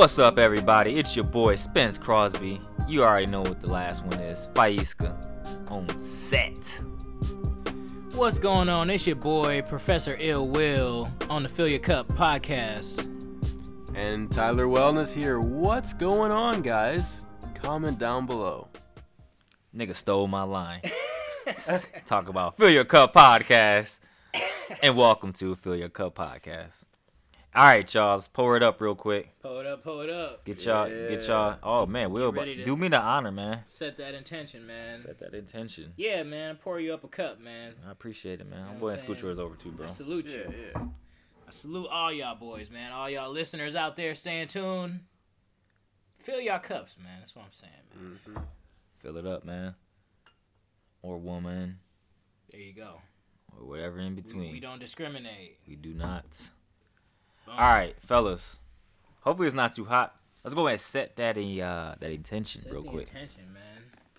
What's up, everybody? It's your boy Spence Crosby. You already know what the last one is. Faiska on set. What's going on? It's your boy Professor Ill Will on the Fill Your Cup podcast. And Tyler Wellness here. What's going on, guys? Comment down below. Nigga stole my line. Talk about Fill Your Cup podcast. And welcome to Fill Your Cup podcast. All right, y'all. Let's pour it up real quick. Pull it up, pull it up. Get y'all, get y'all. Oh man, we'll do me the honor, man. Set that intention, man. Set that intention. Yeah, man. Pour you up a cup, man. I appreciate it, man. know I'm what going I'm to scoot yours over too, bro. I salute you. Yeah, yeah. I salute all y'all boys, man. All y'all listeners out there staying tuned. Fill y'all cups, man. That's what I'm saying, man. hmm Fill it up, man. Or woman, There you go. or whatever in We, between. we don't discriminate. We do not. Boom. All right, fellas. Hopefully it's not too hot. Let's go ahead and set that in, uh that intention Set real the quick. intention, man.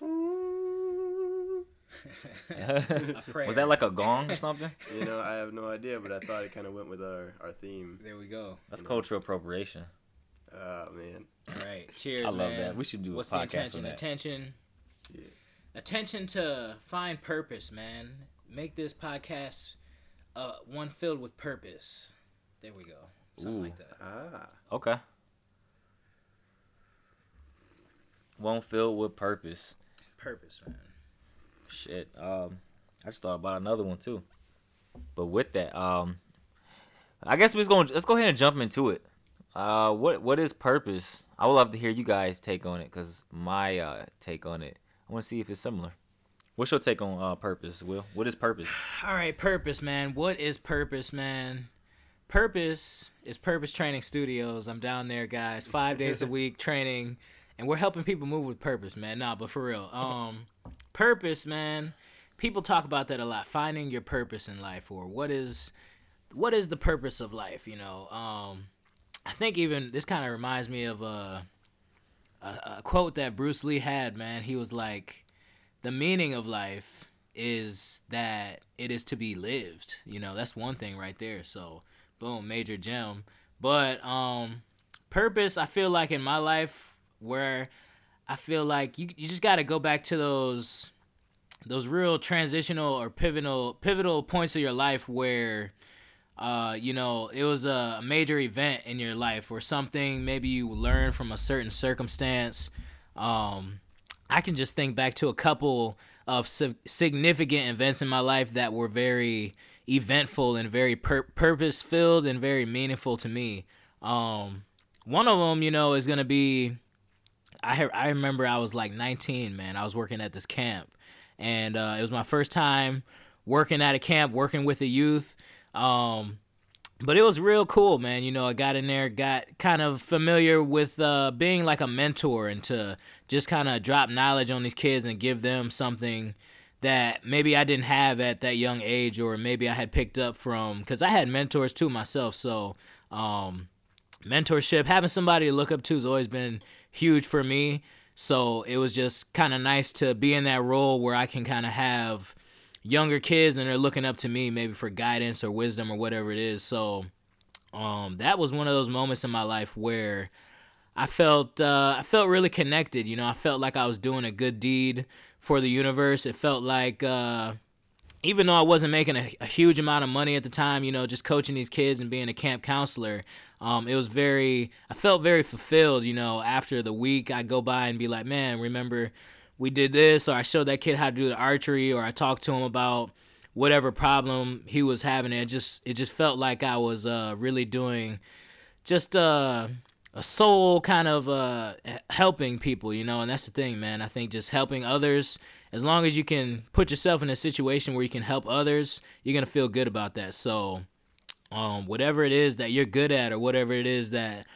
A. Was that like a gong or something? You know, I have no idea, but I thought it kind of went with our, our theme. There we go. That's cultural appropriation. Oh, man. All right. Cheers, I love man. that. We should do a What's the intention? on that. Attention. Yeah. Attention to find purpose, man. Make this podcast uh, one filled with purpose. There we go. Something Ooh. like that. Ah. Okay. Won't fill with purpose. Purpose, man. Shit. Um, I just thought about another one too. But with that, um, I guess we're going. to Let's go ahead and jump into it. Uh, what what is purpose? I would love to hear you guys take on it because my uh take on it. I want to see if it's similar. What's your take on uh purpose, Will? What is purpose? All right, purpose, man. What is purpose, man? Purpose is Purpose Training Studios. I'm down there, guys, five days a week training, and we're helping people move with purpose, man. Nah, but for real, um, purpose, man. People talk about that a lot. Finding your purpose in life, or what is, what is the purpose of life? You know, um, I think even this kind of reminds me of a, a, a quote that Bruce Lee had. Man, he was like, "The meaning of life is that it is to be lived." You know, that's one thing right there. So, boom, major gem. But um, purpose, I feel like in my life, where I feel like you you just got to go back to those those real transitional or pivotal pivotal points of your life where uh, you know, it was a major event in your life or something maybe you learned from a certain circumstance. Um, I can just think back to a couple of sig- significant events in my life that were very eventful and very pur- purpose filled and very meaningful to me. Um, one of them, you know, is gonna be. I I remember I was like 19, man. I was working at this camp, and uh, it was my first time working at a camp, working with the youth. Um, but it was real cool, man. You know, I got in there, got kind of familiar with uh, being like a mentor and to just kind of drop knowledge on these kids and give them something that maybe I didn't have at that young age or maybe I had picked up from because I had mentors too myself. So, um, mentorship, having somebody to look up to has always been huge for me. So it was just kind of nice to be in that role where I can kind of have younger kids and they're looking up to me maybe for guidance or wisdom or whatever it is. So um, that was one of those moments in my life where I felt uh, I felt really connected. You know, I felt like I was doing a good deed for the universe. It felt like uh, even though I wasn't making a, a huge amount of money at the time, you know, just coaching these kids and being a camp counselor, um, it was very, I felt very fulfilled, you know, after the week I go by and be like, man, remember we did this, or I showed that kid how to do the archery, or I talked to him about whatever problem he was having. It just, it just felt like I was uh, really doing just uh, a soul kind of uh, helping people, you know, and that's the thing, man. I think just helping others, as long as you can put yourself in a situation where you can help others, you're gonna feel good about that. So, um, whatever it is that you're good at, or whatever it is that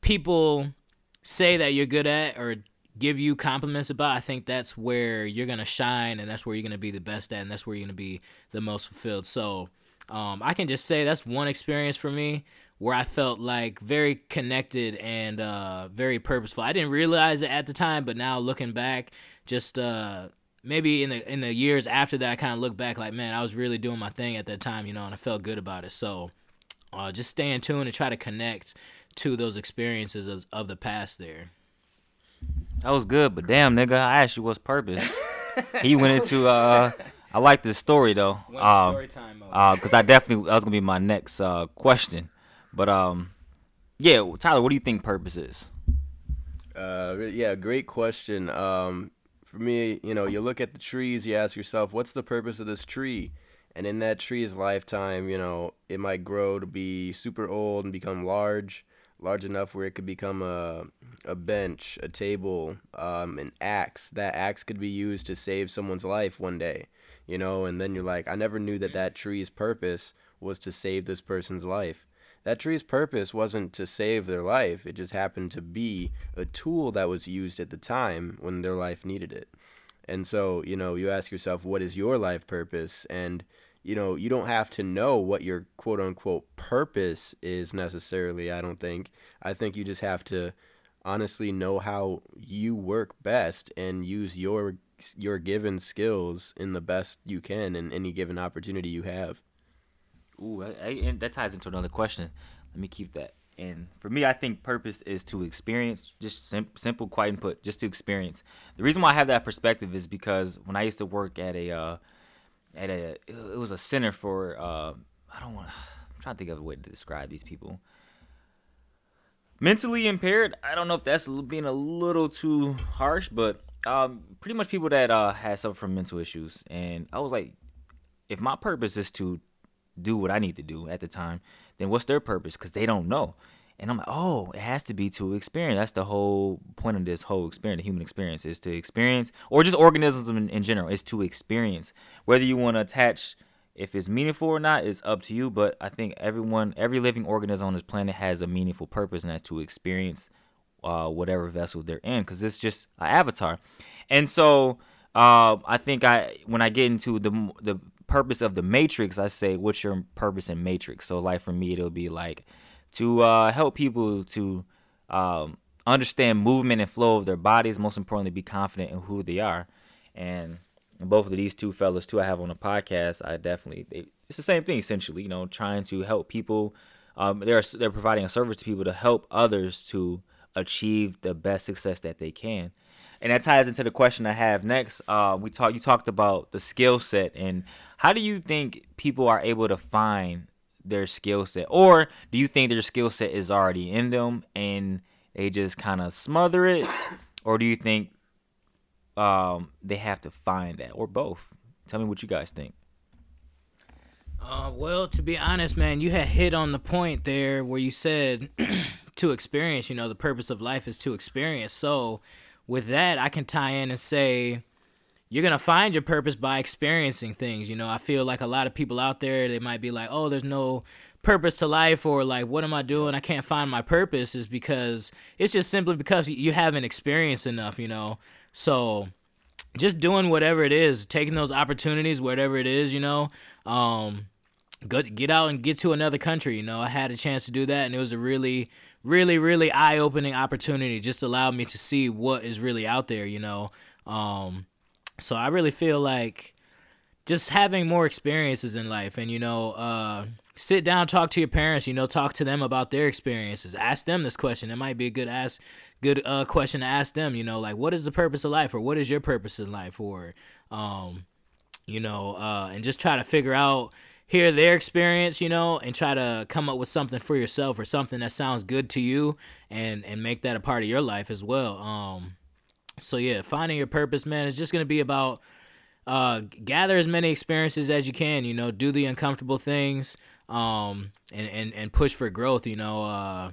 people say that you're good at, or give you compliments about, I think that's where you're gonna shine, and that's where you're gonna be the best at, and that's where you're gonna be the most fulfilled. So, um, I can just say that's one experience for me where I felt like very connected and uh, very purposeful. I didn't realize it at the time, but now looking back, just uh, maybe in the in the years after that, I kind of look back like, man, I was really doing my thing at that time, you know, and I felt good about it. So, uh, just stay in tune and try to connect to those experiences of, of the past there. That was good, but damn, nigga, I asked you what's purpose. he went into uh, I like this story though. Um, story time mode. uh, because I definitely that was gonna be my next uh question, but um, yeah, Tyler, what do you think purpose is? Uh, yeah, great question. Um, for me, you know, you look at the trees, you ask yourself, what's the purpose of this tree? And in that tree's lifetime, you know, it might grow to be super old and become large, large enough where it could become a, a bench, a table, um, an axe. That axe could be used to save someone's life one day, you know, and then you're like, I never knew that that tree's purpose was to save this person's life. That tree's purpose wasn't to save their life, it just happened to be a tool that was used at the time when their life needed it. And so, you know, you ask yourself, what is your life purpose? And, you know, you don't have to know what your quote unquote purpose is necessarily, I don't think. I think you just have to honestly know how you work best and use your your given skills in the best you can in any given opportunity you have. Ooh, I, I, and that ties into another question. Let me keep that. And for me, I think purpose is to experience, just sim- simple, quiet input, just to experience. The reason why I have that perspective is because when I used to work at a, uh, at a, it was a center for, uh, I don't want, I'm trying to think of a way to describe these people. Mentally impaired. I don't know if that's being a little too harsh, but um, pretty much people that uh had suffered from mental issues. And I was like, if my purpose is to do what I need to do at the time, then what's their purpose? Because they don't know. And I'm like, oh, it has to be to experience. That's the whole point of this whole experience, the human experience, is to experience, or just organisms in, in general, is to experience. Whether you want to attach, if it's meaningful or not, is up to you. But I think everyone, every living organism on this planet has a meaningful purpose, and that's to experience uh, whatever vessel they're in, because it's just an avatar. And so uh, I think I, when I get into the the purpose of the matrix i say what's your purpose in matrix? So like for me it'll be like to uh, help people to um, understand movement and flow of their bodies most importantly be confident in who they are. And both of these two fellas too i have on the podcast i definitely they, it's the same thing essentially you know trying to help people um, they're they're providing a service to people to help others to achieve the best success that they can and that ties into the question I have next. Uh, we talked. You talked about the skill set, and how do you think people are able to find their skill set, or do you think their skill set is already in them and they just kind of smother it, or do you think um, they have to find that, or both? Tell me what you guys think. Uh, well, to be honest, man, you had hit on the point there where you said to experience. You know, the purpose of life is to experience. So with that, I can tie in and say you're gonna find your purpose by experiencing things. You know, I feel like a lot of people out there they might be like, oh, there's no purpose to life or like what am i doing? I can't find my purpose is because it's just simply because you haven't experienced enough you know? So just doing whatever it is taking those opportunities whatever it is you know? Um get out and get to another country you know? I had a chance to do that and it was a really really really eye-opening opportunity. Just allowed me to see what is really out there you know? Um so i really feel like just having more experiences in life and you know uh sit down talk to your parents you know talk to them about their experiences. Ask them this question. It might be a good ask good uh question to ask them you know like what is the purpose of life or what is your purpose in life or um you know uh and just try to figure out hear their experience you know and try to come up with something for yourself or something that sounds good to you and and make that a part of your life as well. Um so yeah finding your purpose man is just gonna be about uh gather as many experiences as you can you know do the uncomfortable things um and and, and push for growth you know uh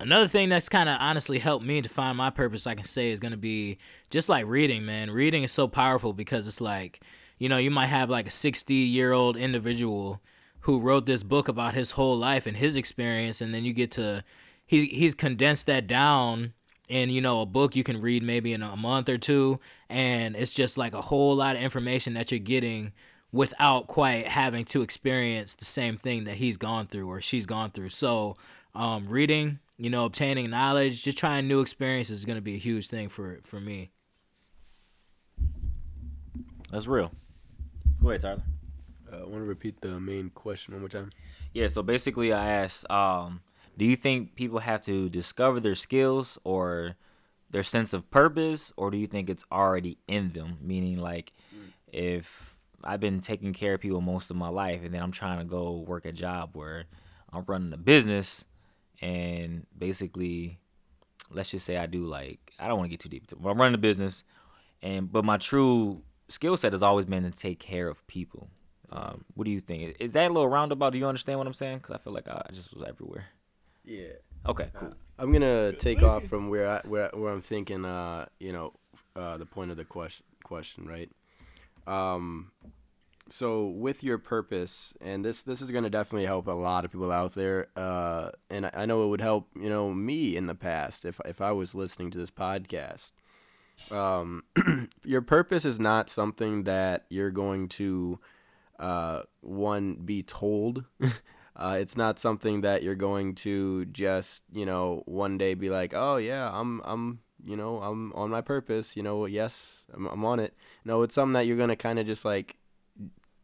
another thing that's kind of honestly helped me to find my purpose i can say is going to be just like reading man. Reading is so powerful because it's like you know you might have like a 60 year old individual who wrote this book about his whole life and his experience and then you get to he he's condensed that down in you know a book you can read maybe in a month or two and it's just like a whole lot of information that you're getting without quite having to experience the same thing that he's gone through or she's gone through so um, reading you know obtaining knowledge just trying new experiences is going to be a huge thing for for me That's real. Go ahead, Tyler. Uh, I want to repeat the main question one more time. Yeah, so basically I asked, um, Do you think people have to discover their skills or their sense of purpose, or do you think it's already in them? Meaning, like, if I've been taking care of people most of my life, and then I'm trying to go work a job where I'm running a business, and basically, let's just say I do like I don't want to get too deep into it. But I'm running a business, and but my true skill set has always been to take care of people. Um, what do you think? Is that a little roundabout? Do you understand what I'm saying? Because I feel like I just was everywhere. Yeah. Okay, cool. I'm gonna take off from where I where where I'm thinking. Uh, you know, uh, the point of the question question, right? Um, so with your purpose, and this this is gonna definitely help a lot of people out there. Uh, and I, I know it would help you know me in the past if if I was listening to this podcast. Um, your purpose is not something that you're going to uh, one be told. uh, it's not something that you're going to just you know one day be like, oh yeah, I'm I'm you know I'm on my purpose. You know, yes, I'm, I'm on it. No, it's something that you're gonna kind of just like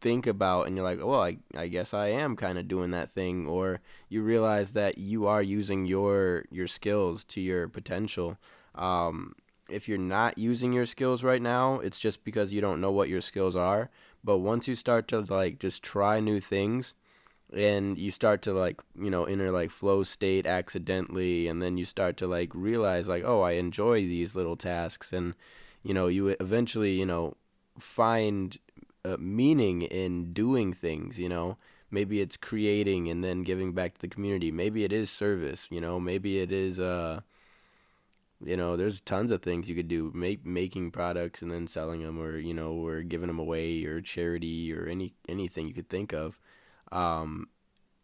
think about and you're like, well, I, I guess I am kind of doing that thing, or you realize that you are using your your skills to your potential. Um, if you're not using your skills right now, it's just because you don't know what your skills are. But once you start to like just try new things and you start to like, you know, enter like flow state accidentally and then you start to like realize like, oh, I enjoy these little tasks and you know, you eventually, you know, find uh, meaning in doing things, you know. Maybe it's creating and then giving back to the community. Maybe it is service, you know. Maybe it is uh you know there's tons of things you could do make making products and then selling them or you know or giving them away or charity or any anything you could think of. Um,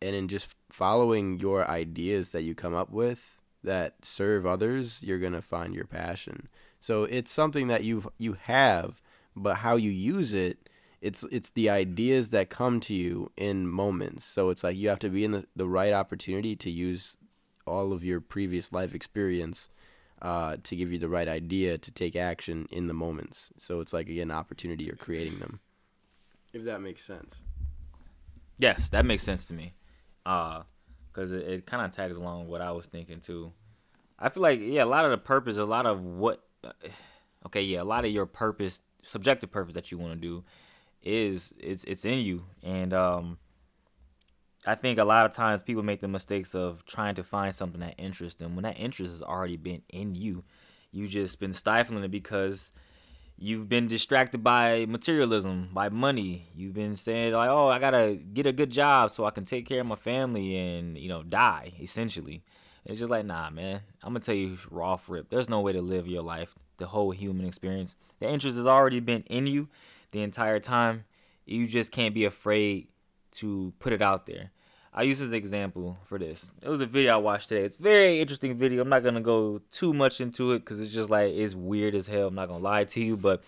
and in just following your ideas that you come up with that serve others you're going to find your passion. So it's something that you you have but how you use it it's it's the ideas that come to you in moments. So it's like you have to be in the, the right opportunity to use all of your previous life experience uh, to give you the right idea to take action in the moments. So it's like again, opportunity you're creating them. If that makes sense. Yes, that makes sense to me. Uh, cause it, it kind of tags along what I was thinking too. I feel like yeah, a lot of the purpose, a lot of what, uh, okay, yeah, a lot of your purpose, subjective purpose that you want to do, is it's it's in you, and um, I think a lot of times people make the mistakes of trying to find something that interests them when that interest has already been in you. You just been stifling it because you've been distracted by materialism, by money. You've been saying like, "Oh, I gotta get a good job so I can take care of my family and you know die." Essentially, it's just like, nah, man. I'm gonna tell you raw rip. There's no way to live your life, the whole human experience. The interest has already been in you the entire time. You just can't be afraid to put it out there. I use this example for this. It was a video I watched today. It's very interesting video. I'm not gonna go too much into it because it's just like it's weird as hell. I'm not gonna lie to you, but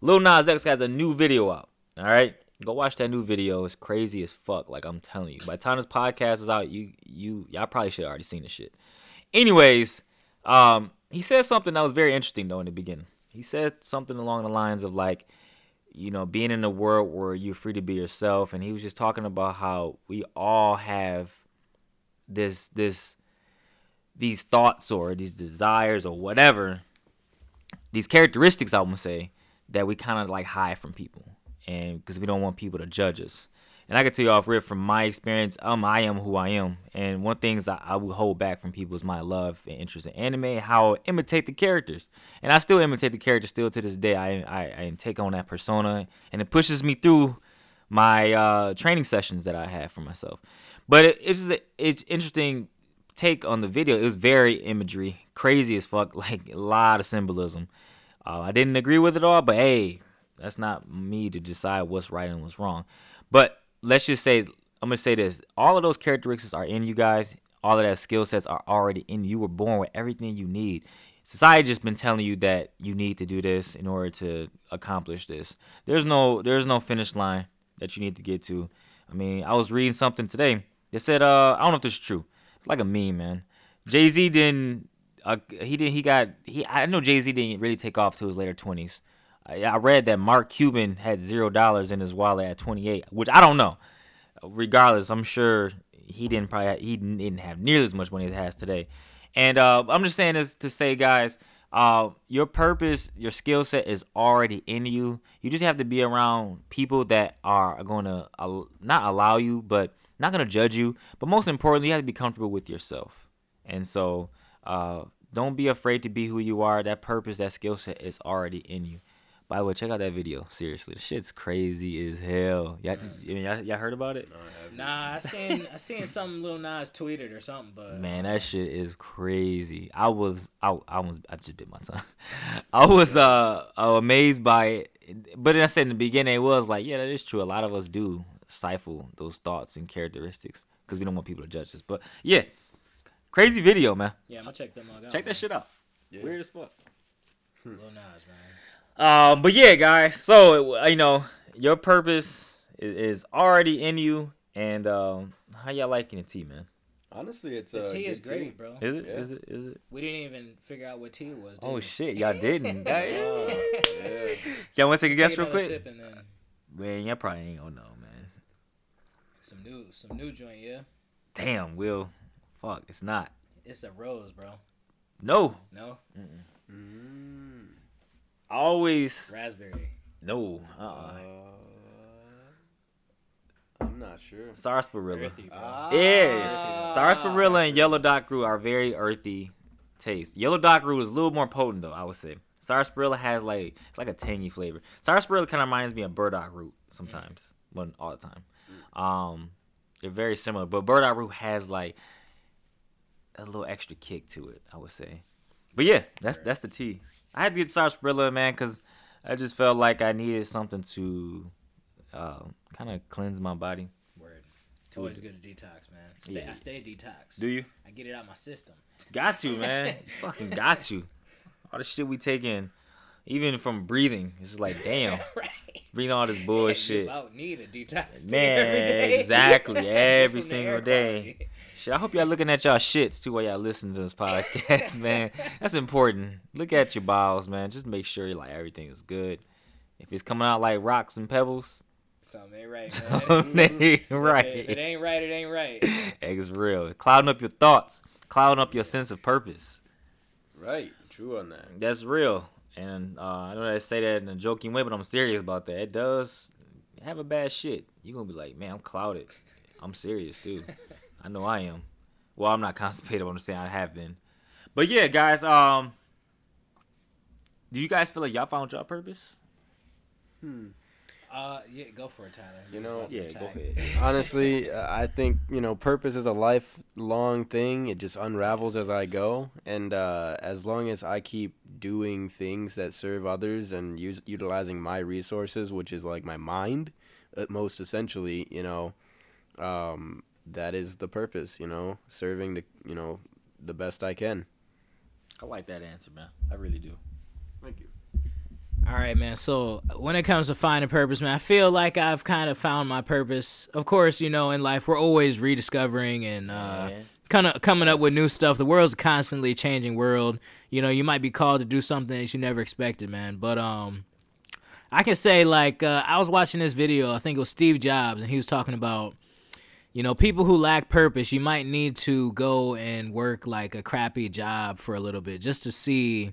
Lil Nas X has a new video out. All right, go watch that new video. It's crazy as fuck. Like I'm telling you. By the time this podcast is out, you you y'all probably should have already seen the shit. Anyways, um, he said something that was very interesting though in the beginning. He said something along the lines of like you know, being in a world where you're free to be yourself. And he was just talking about how we all have this this these thoughts or these desires or whatever, these characteristics I would say that we kind of like hide from people, and because we don't want people to judge us. And I can tell you off rip from my experience, um, I am who I am. And one things I, I would hold back from people is my love and interest in anime, how I imitate the characters. And I still imitate the characters still to this day. I, I, I take on that persona and it pushes me through my uh, training sessions that I have for myself. But it, it's just a, it's interesting take on the video. It was very imagery, crazy as fuck, like a lot of symbolism. Uh, I didn't agree with it all, but hey, that's not me to decide what's right and what's wrong. But let's just say I'm gonna say this: all of those characteristics are in you guys. All of that skill sets are already in you. You were born with everything you need. Society just been telling you that you need to do this in order to accomplish this. There's no there's no finish line that you need to get to. I mean, I was reading something today. They said, uh, I don't know if this is true. It's like a meme, man. Jay Z didn't. Uh, he didn't. He got. He. I know Jay Z didn't really take off to his later twenties. I read that Mark Cuban had zero dollars in his wallet at 28, which I don't know. Regardless, I'm sure he didn't probably he didn't have nearly as much money as he has today. And uh, I'm just saying this to say, guys, uh, your purpose, your skill set is already in you. You just have to be around people that are going to uh, not allow you, but not going to judge you. But most importantly, you have to be comfortable with yourself. And so, uh, don't be afraid to be who you are. That purpose, that skill set is already in you. By the way, check out that video. Seriously, the shit's crazy as hell. Y'all, I mean, y'all, y'all heard about it? Nah, I seen I seen something Lil Nas tweeted or something, but Man, that shit is crazy. I was I I was I just bit my tongue. I was uh, uh amazed by it. But then I said in the beginning it was like, yeah, that is true. A lot of us do stifle those thoughts and characteristics because we don't want people to judge us. But yeah, crazy video, man. yeah, I'm gonna check them out. Check that shit out. Yeah. Weird as fuck. Lil Nas, man. Um, but yeah, guys. So you know, your purpose is, is already in you, and um, how y'all liking the tea, man? Honestly, it's The uh, tea is good great, bro. Is it? Yeah. Is it? Is it? We didn't even figure out what tea was. Did Oh we? shit, y'all didn't. That- Oh, yeah. y'all want to take a guess Take real quick? Sip and then Man, y'all probably ain't gonna know, man. some new, some new joint. Yeah, Damn, Will. Fuck, it's not. it's a rose, bro. No. No, Mm. Always raspberry. no. Uh. Uh, uh I'm not sure. Sarsaparilla. Earthy. Ah. Yeah, sarsaparilla and yellow dock root are very earthy taste. Yellow dock root is a little more potent though, I would say. Sarsaparilla has like it's like a tangy flavor. Sarsaparilla kind of reminds me of burdock root sometimes, but all the time. Um, they're very similar, but burdock root has like a little extra kick to it, I would say. But yeah, that's that's the tea. I had to get sarsaparilla, man, because I just felt like I needed something to uh, kind of cleanse my body. Word. It's always good to detox, man. Stay, Yeah. I stay detox. Do you? I get it out my system. Got to, man. Fucking got to. All the shit we take in, even from breathing, it's just like, damn, right. breathing all this You bullshit. about need a detox. Man, every day. exactly, every single day. Quality. Shit, I hope y'all looking at y'all shits too while y'all listen to this podcast, man. That's important. Look at your bowels, man. Just make sure like everything is good. If it's coming out like rocks and pebbles, Something ain't right, man. something ain't right. If it ain't right, it ain't right. It's real. Clouding up your thoughts, clouding up your sense of purpose. Right. True on that. That's real. And uh, I know they say that in a joking way, but I'm serious about that. It does have a bad shit. You're going to be like, man, I'm clouded. I'm serious, too. I know I am. Well, I'm not constipated. I'm just saying I have been. But yeah, guys, um, do you guys feel like y'all found your purpose? Hmm. Uh, yeah, go for it, Tyler. You know- Yeah, go ahead. Honestly, uh, I think you know purpose is a lifelong thing. It just unravels as I go, and uh, as long as I keep doing things that serve others and use, utilizing my resources, which is like my mind, uh, most essentially, you know, um, that is the purpose. You know, serving the you know the best I can. I like that answer, man. I really do. Thank you. All right, man. So when it comes to finding purpose, man, I feel like I've kind of found my purpose. Of course, you know, in life we're always rediscovering and uh, Man. kind of coming up with new stuff. The world's a constantly changing world. You know, you might be called to do something that you never expected, man. But um, I can say like uh, I was watching this video. I think it was Steve Jobs, and he was talking about you know people who lack purpose. You might need to go and work like a crappy job for a little bit just to see,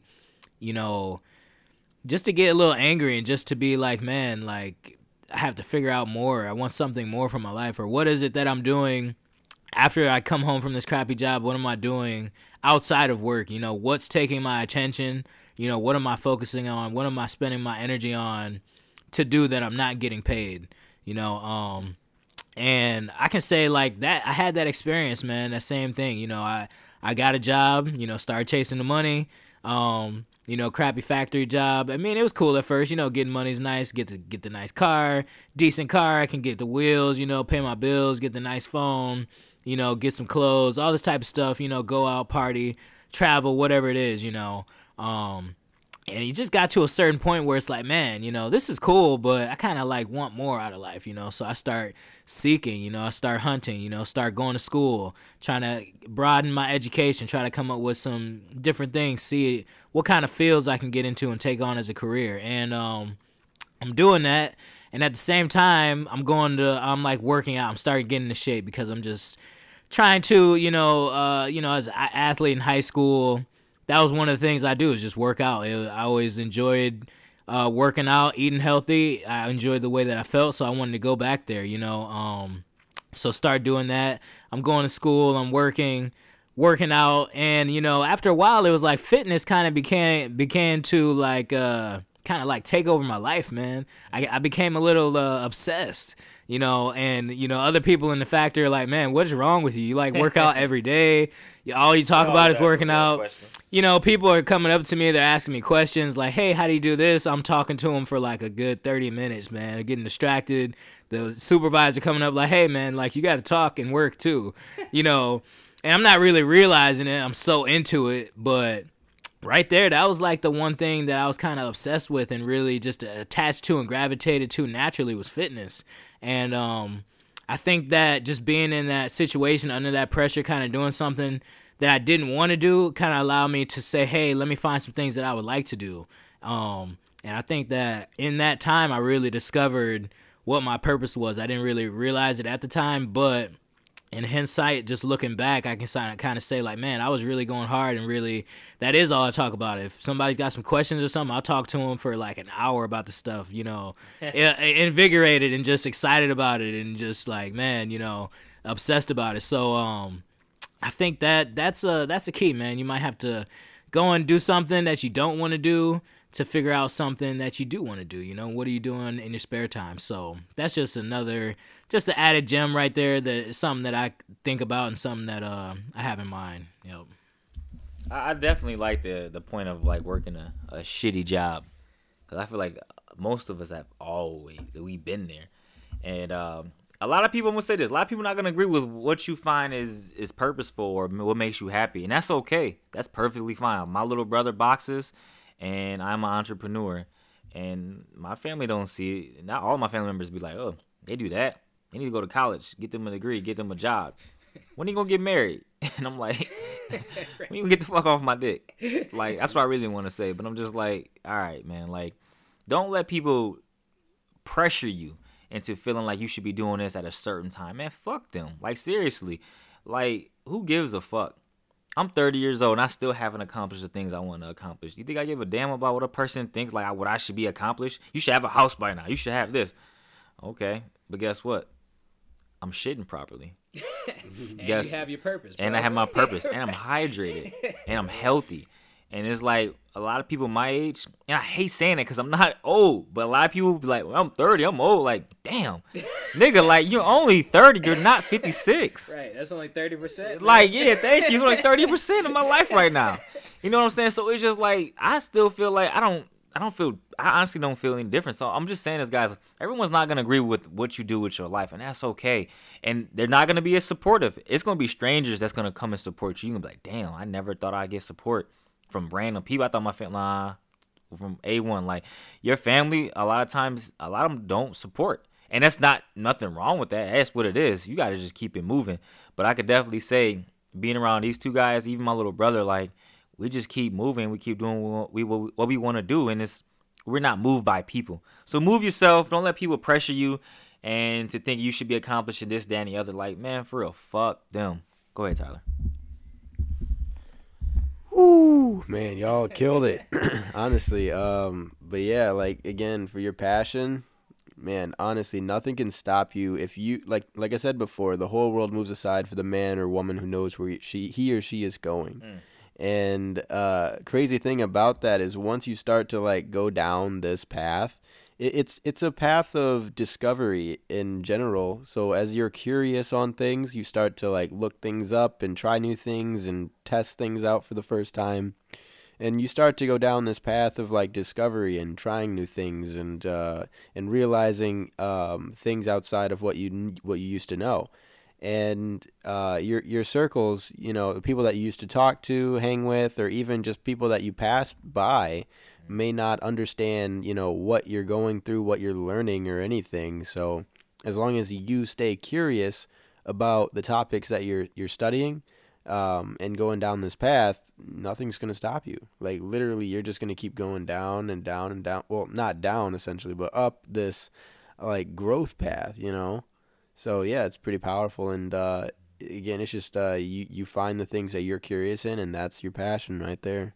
you know just to get a little angry and just to be like, man, like I have to figure out more. I want something more from my life, or what is it that I'm doing after I come home from this crappy job? What am I doing outside of work? You know, what's taking my attention? You know, what am I focusing on? What am I spending my energy on to do that I'm not getting paid? You know, um, and I can say like that I had that experience, man. That same thing. You know, I I got a job. You know, started chasing the money. Um, you know, crappy factory job. I mean, it was cool at first. You know, getting money's nice. Get the get the nice car, decent car. I can get the wheels. You know, pay my bills. Get the nice phone. You know, get some clothes. All this type of stuff. You know, go out, party, travel, whatever it is. You know, um, and you just got to a certain point where it's like, man, you know, this is cool, but I kind of like want more out of life, you know. So I start seeking, you know, I start hunting, you know, start going to school, trying to broaden my education, try to come up with some different things, see what kind of fields I can get into and take on as a career. And um, I'm doing that, and at the same time, I'm going to, I'm like working out. I'm starting getting into shape because I'm just trying to, you know, uh, you know, as an athlete in high school, that was one of the things I do is just work out. It, I always enjoyed uh, working out, eating healthy. I enjoyed the way that I felt, so I wanted to go back there. You know, um, so start doing that. I'm going to school. I'm working, working out, and you know, after a while, it was like fitness kind of became began to like uh, kind of like take over my life, man. I I became a little uh, obsessed you know, and you know, other people in the factory are like, man, what's wrong with you? You like work out every day. All you talk oh, about is working out. Questions. You know, people are coming up to me, they're asking me questions like, hey, how do you do this? I'm talking to them for like a good 30 minutes, man. They're getting distracted. The supervisor coming up like, hey, man, like you got to talk and work too, you know. And I'm not really realizing it. I'm so into it, but right there that was like the one thing that i was kind of obsessed with and really just attached to and gravitated to naturally was fitness and um, I think that just being in that situation under that pressure, kind of doing something that I didn't want to do, kind of allowed me to say, hey, let me find some things that I would like to do. Um, and I think that in that time, I really discovered what my purpose was. I didn't really realize it at the time, but in hindsight, just looking back, I can kind of say like, man, I was really going hard and really that is all I talk about. If somebody's got some questions or something, I'll talk to them for like an hour about the stuff, you know, invigorated and just excited about it and just like, man, you know, obsessed about it. So, um, I think that that's a that's a key, man. You might have to go and do something that you don't want to do to figure out something that you do want to do. You know, what are you doing in your spare time? So that's just another, just an added gem right there. That is something that I think about and something that uh, I have in mind. Yep. I definitely like the the point of like working a, a shitty job, because I feel like most of us have always we've been there, and um, a lot of people will say this. A lot of people not gonna agree with what you find is is purposeful or what makes you happy, and that's okay. That's perfectly fine. My little brother boxes and I'm an entrepreneur, and my family don't see. Not all my family members be like, oh, they do that. They need to go to college, get them a degree, get them a job. When are you gonna get married? And I'm like, when you get the fuck off my dick? Like that's what I really want to say. But I'm just like, all right, man. Like, don't let people pressure you into feeling like you should be doing this at a certain time. Man, fuck them. Like seriously, like who gives a fuck? I'm 30 years old and I still haven't accomplished the things I want to accomplish. You think I give a damn about what a person thinks, like what I should be accomplished? You should have a house by now. You should have this. Okay, but guess what? I'm shitting properly. and guess, you have your purpose. Bro. And I have my purpose. and I'm hydrated. and I'm healthy. And it's like a lot of people my age, and I hate saying it because I'm not old, but a lot of people be like, well, I'm 30, I'm old. Like, damn, nigga, like you're only 30, you're not 56. Right, that's only 30%. Like, yeah, thank you. It's only 30% of my life right now. You know what I'm saying? So it's just like I still feel like I don't, I don't feel, I honestly don't feel any different. So I'm just saying this, guys. Everyone's not gonna agree with what you do with your life, and that's okay. And they're not gonna be as supportive. It's gonna be strangers that's gonna come and support you. You gonna be like, damn, I never thought I'd get support from random people. I thought my family nah, from A1. Like your family, a lot of times, a lot of them don't support. And that's not nothing wrong with that. That's what it is. You got to just keep it moving. But I could definitely say, being around these two guys, even my little brother, like we just keep moving. We keep doing what we what we want to do, and it's we're not moved by people. So move yourself. Don't let people pressure you and to think you should be accomplishing this, that, and the other. Like man, for real, fuck them. Go ahead, Tyler. Ooh, man, y'all killed it. honestly, um, but yeah, like again, for your passion, man, honestly, nothing can stop you if you like like I said before, the whole world moves aside for the man or woman who knows where she he or she is going. Mm. And uh crazy thing about that is once you start to like go down this path, it's it's a path of discovery in general. So as you're curious on things, you start to like look things up and try new things and test things out for the first time. And you start to go down this path of like discovery and trying new things and uh, and realizing um, things outside of what you what you used to know and uh, your your circles, you know, the people that you used to talk to, hang with, or even just people that you pass by, may not understand, you know, what you're going through, what you're learning, or anything. So, as long as you stay curious about the topics that you're you're studying, um, and going down this path, nothing's gonna stop you. Like literally, you're just gonna keep going down and down and down. Well, not down essentially, but up this like growth path. You know. So yeah, it's pretty powerful, and uh, again, it's just uh, you you find the things that you're curious in, and that's your passion right there.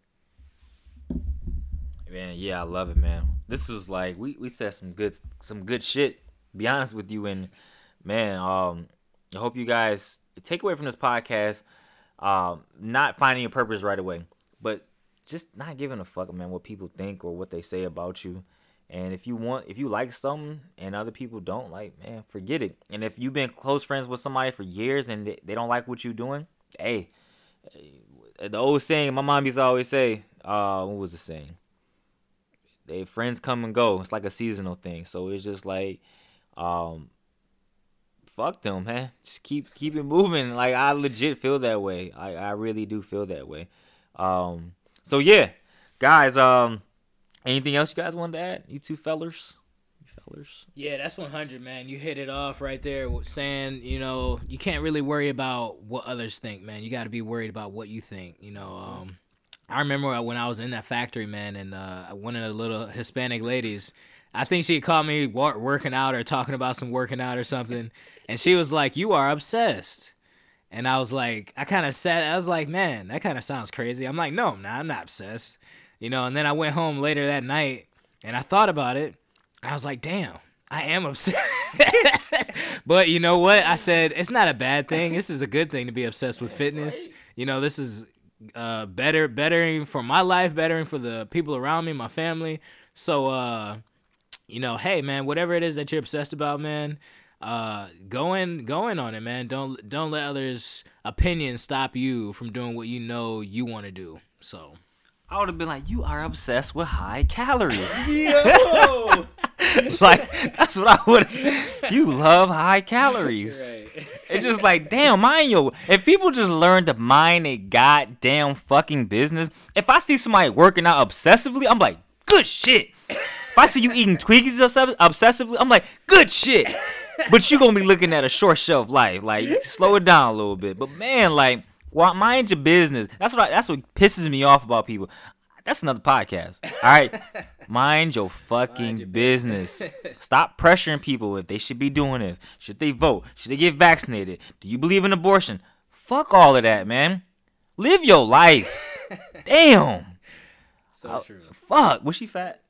Man, yeah, I love it, man. This was like we, we said some good some good shit. Be honest with you, and man, um, I hope you guys take away from this podcast, um, not finding your purpose right away, but just not giving a fuck, man, what people think or what they say about you. And if you want, if you like something and other people don't like, man, forget it. And if you've been close friends with somebody for years and they, don't like what you're doing, hey, the old saying my mom used to always say, uh, what was the saying? They friends come and go. It's like a seasonal thing. So it's just like, um, fuck them, man. Just keep keep it moving. Like I legit feel that way. I I really do feel that way. Um, so yeah, guys. Um, anything else you guys want to add? You two fellers. You fellers. Yeah, that's 100, man. You hit it off right there with saying, you know, you can't really worry about what others think, man. You got to be worried about what you think. You know, um, I remember when I was in that factory, man, and uh, one of the little Hispanic ladies, I think she called me working out or talking about some working out or something, and she was like, "You are obsessed." And I was like, I kind of said, I was like, man, that kind of sounds crazy. I'm like, no, nah, I'm not obsessed, you know. And then I went home later that night and I thought about it. I was like, damn, I am obsessed. but you know what? I said it's not a bad thing. This is a good thing to be obsessed with fitness. You know, this is uh, better, bettering for my life, bettering for the people around me, my family. So, uh, you know, hey man, whatever it is that you're obsessed about, man, uh, going going on it, man. Don't don't let others' opinions stop you from doing what you know you want to do. So, I would have been like, you are obsessed with high calories. Yo. like that's what I would have said. You love high calories. Right. It's just like, damn, mind your. If people just learn to mind a goddamn fucking business, if I see somebody working out obsessively, I'm like, good shit. If I see you eating Twinkies obsessively, I'm like, good shit. But you gonna be looking at a short shelf life. Like, slow it down a little bit. But man, like, well, mind your business. That's what I, that's what pisses me off about people. That's another podcast. All right. Mind your fucking Mind your business. Stop pressuring people if they should be doing this. Should they vote? Should they get vaccinated? Do you believe in abortion? Fuck all of that, man. Live your life. Damn. So I- true. Fuck. Was she fat?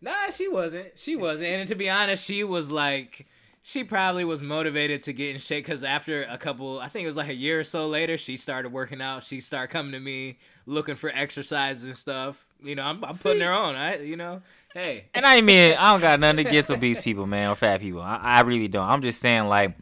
Nah, she wasn't. She wasn't. And to be honest, she was like, she probably was motivated to get in shape because after a couple, I think it was like a year or so later, she started working out. She started coming to me looking for exercise and stuff. You know, I'm, I'm putting her on. I, you know, hey. And I mean, I don't got nothing against obese people, man, or fat people. I, I really don't. I'm just saying, like,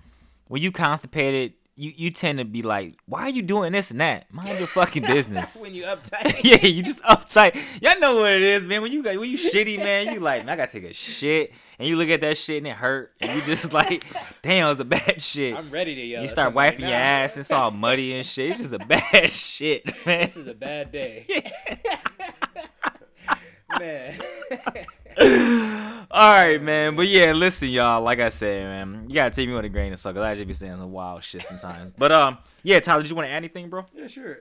when you constipated, you, you tend to be like, why are you doing this and that? Mind your fucking business. when you uptight. yeah, you just uptight. Y'all know what it is, man. When you got when you shitty, man, you like, man, I gotta take a shit, and you look at that shit and it hurt, and you just like, damn, it's a bad shit. I'm ready to yell. you start wiping now. your ass, it's all muddy and shit. It's just a bad shit, man. This is a bad day. Man. all right, man. But yeah, listen, y'all. Like I said, man, you gotta take me with a grain of salt. 'cause I just be saying some wild shit sometimes. But um, yeah, Tyler, did you want to add anything, bro? Yeah, sure.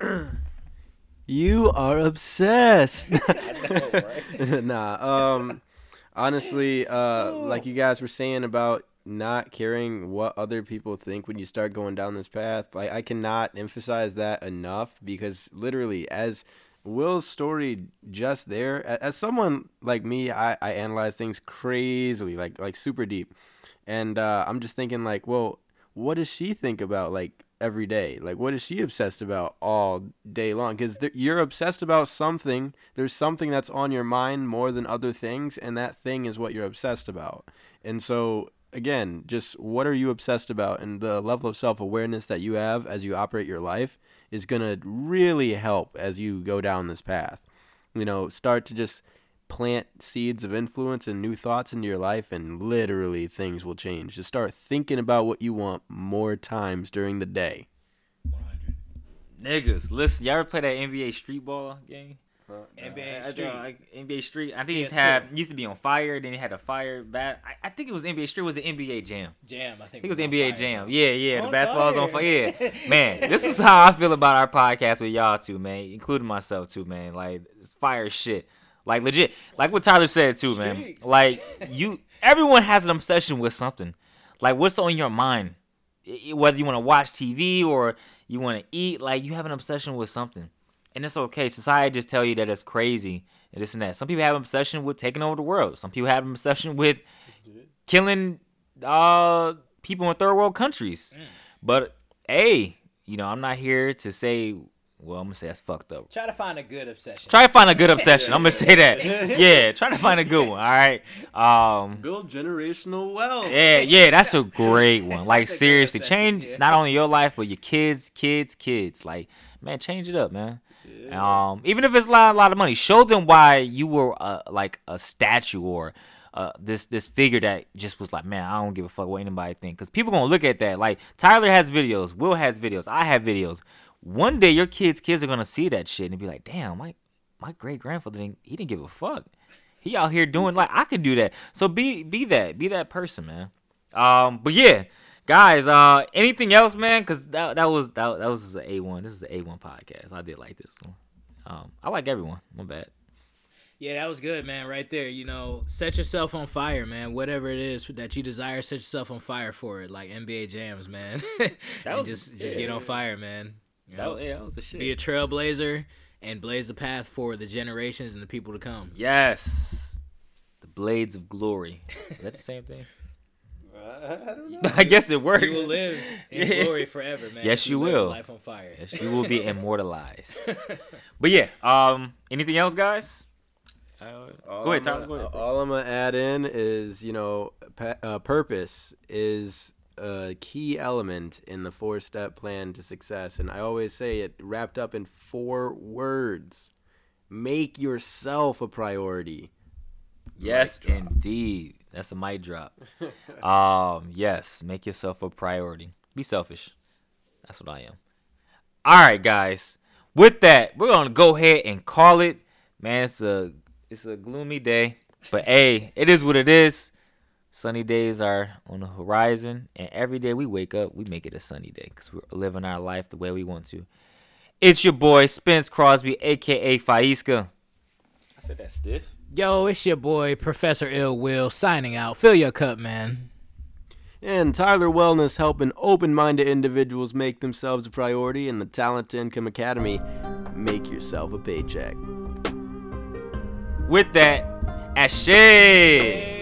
you are obsessed. nah, um honestly, uh like you guys were saying about not caring what other people think when you start going down this path, like I cannot emphasize that enough because literally as Will's story just there, as someone like me, I, I analyze things crazily, like like super deep. And uh, I'm just thinking like, well, what does she think about like every day? Like, what is she obsessed about all day long? Because you're obsessed about something. There's something that's on your mind more than other things, and that thing is what you're obsessed about. And so, again, just what are you obsessed about? And the level of self awareness that you have as you operate your life is going to really help as you go down this path. You know, start to just plant seeds of influence and new thoughts into your life and literally things will change. Just start thinking about what you want more times during the day. 100. Niggas, listen, y'all ever play that NBA street ball game? NBA I- I Street. thought, like, NBA Street. I think he's PS2. had used to be on fire. Then he had a fire bat. I, I think it was NBA Street. Was it NBA Jam? Jam, I think. It was on NBA fire. Jam. Yeah, yeah. The On basketball's on fire. fire. Yeah, man. This is how I feel about our podcast with y'all too, man, including myself too, man. Like it's fire shit. Like legit. Like what Tyler said too, man. Streaks. Like you, everyone has an obsession with something. Like what's on your mind whether you want to watch TV or you want to eat, like you have an obsession with something, and it's okay. Society just tell you that it's crazy and this and that. Some people have an obsession with taking over the world. Some people have an obsession with killing uh people in third world countries. But hey, you know, I'm not here to say. Well, I'm gonna say that's fucked up. Try to find a good obsession. Try to find a good obsession. I'm gonna say that. Yeah, try to find a good one. All right. Um. Build generational wealth. Yeah, yeah, that's a great one. Like That's a good seriously, change yeah. not only your life but your kids, kids, kids. Like, man, change it up, man. Um, even if it's a lot, a lot of money, show them why you were uh, like a statue or uh, this this figure that just was like, man, I don't give a fuck what anybody think. Because people gonna look at that. Like Tyler has videos, Will has videos, I have videos. One day your kids' kids are gonna see that shit and be like, damn, my my great grandfather didn't he didn't give a fuck. He out here doing like I could do that. So be be that be that person, man. Um, but yeah, guys. Uh, anything else, man? Cause that that was that, that was a one. This is an A one podcast. I did like this one. Um, I like everyone. My bad. Yeah, that was good, man. Right there, you know, set yourself on fire, man. Whatever it is that you desire, set yourself on fire for it, like NBA jams, man. and was- just just get on fire, man. You That know, yeah, that was a shit. be a trailblazer and blaze the path for the generations and the people to come. yes, the blades of glory. Is that the same thing? I don't know. I guess it works. You will live in Yeah. glory forever, man. Yes, if you will. Life on fire. Yes, you will be immortalized. but yeah, um, anything else, guys? Uh, All go ahead, I'm Tyler. Go ahead. All I'm gonna add in is, you know, pa- uh, purpose is a key element in the four-step plan to success, and I always say it wrapped up in four words: make yourself a priority. Yes, indeed. That's a mic drop. um, yes, make yourself a priority. Be selfish. That's what I am. All right, guys. With that, we're gonna go ahead and call it. Man, it's a it's a gloomy day, but hey, it is what it is. Sunny days are on the horizon, and every day we wake up, we make it a sunny day because we're living our life the way we want to. It's your boy Spence Crosby, aka Faiska. I said that stiff. Yo, it's your boy Professor Ill Will signing out. Fill your cup, man. And Tyler Wellness helping open-minded individuals make themselves a priority, in the Talent to Income Academy make yourself a paycheck. With that, Ashe.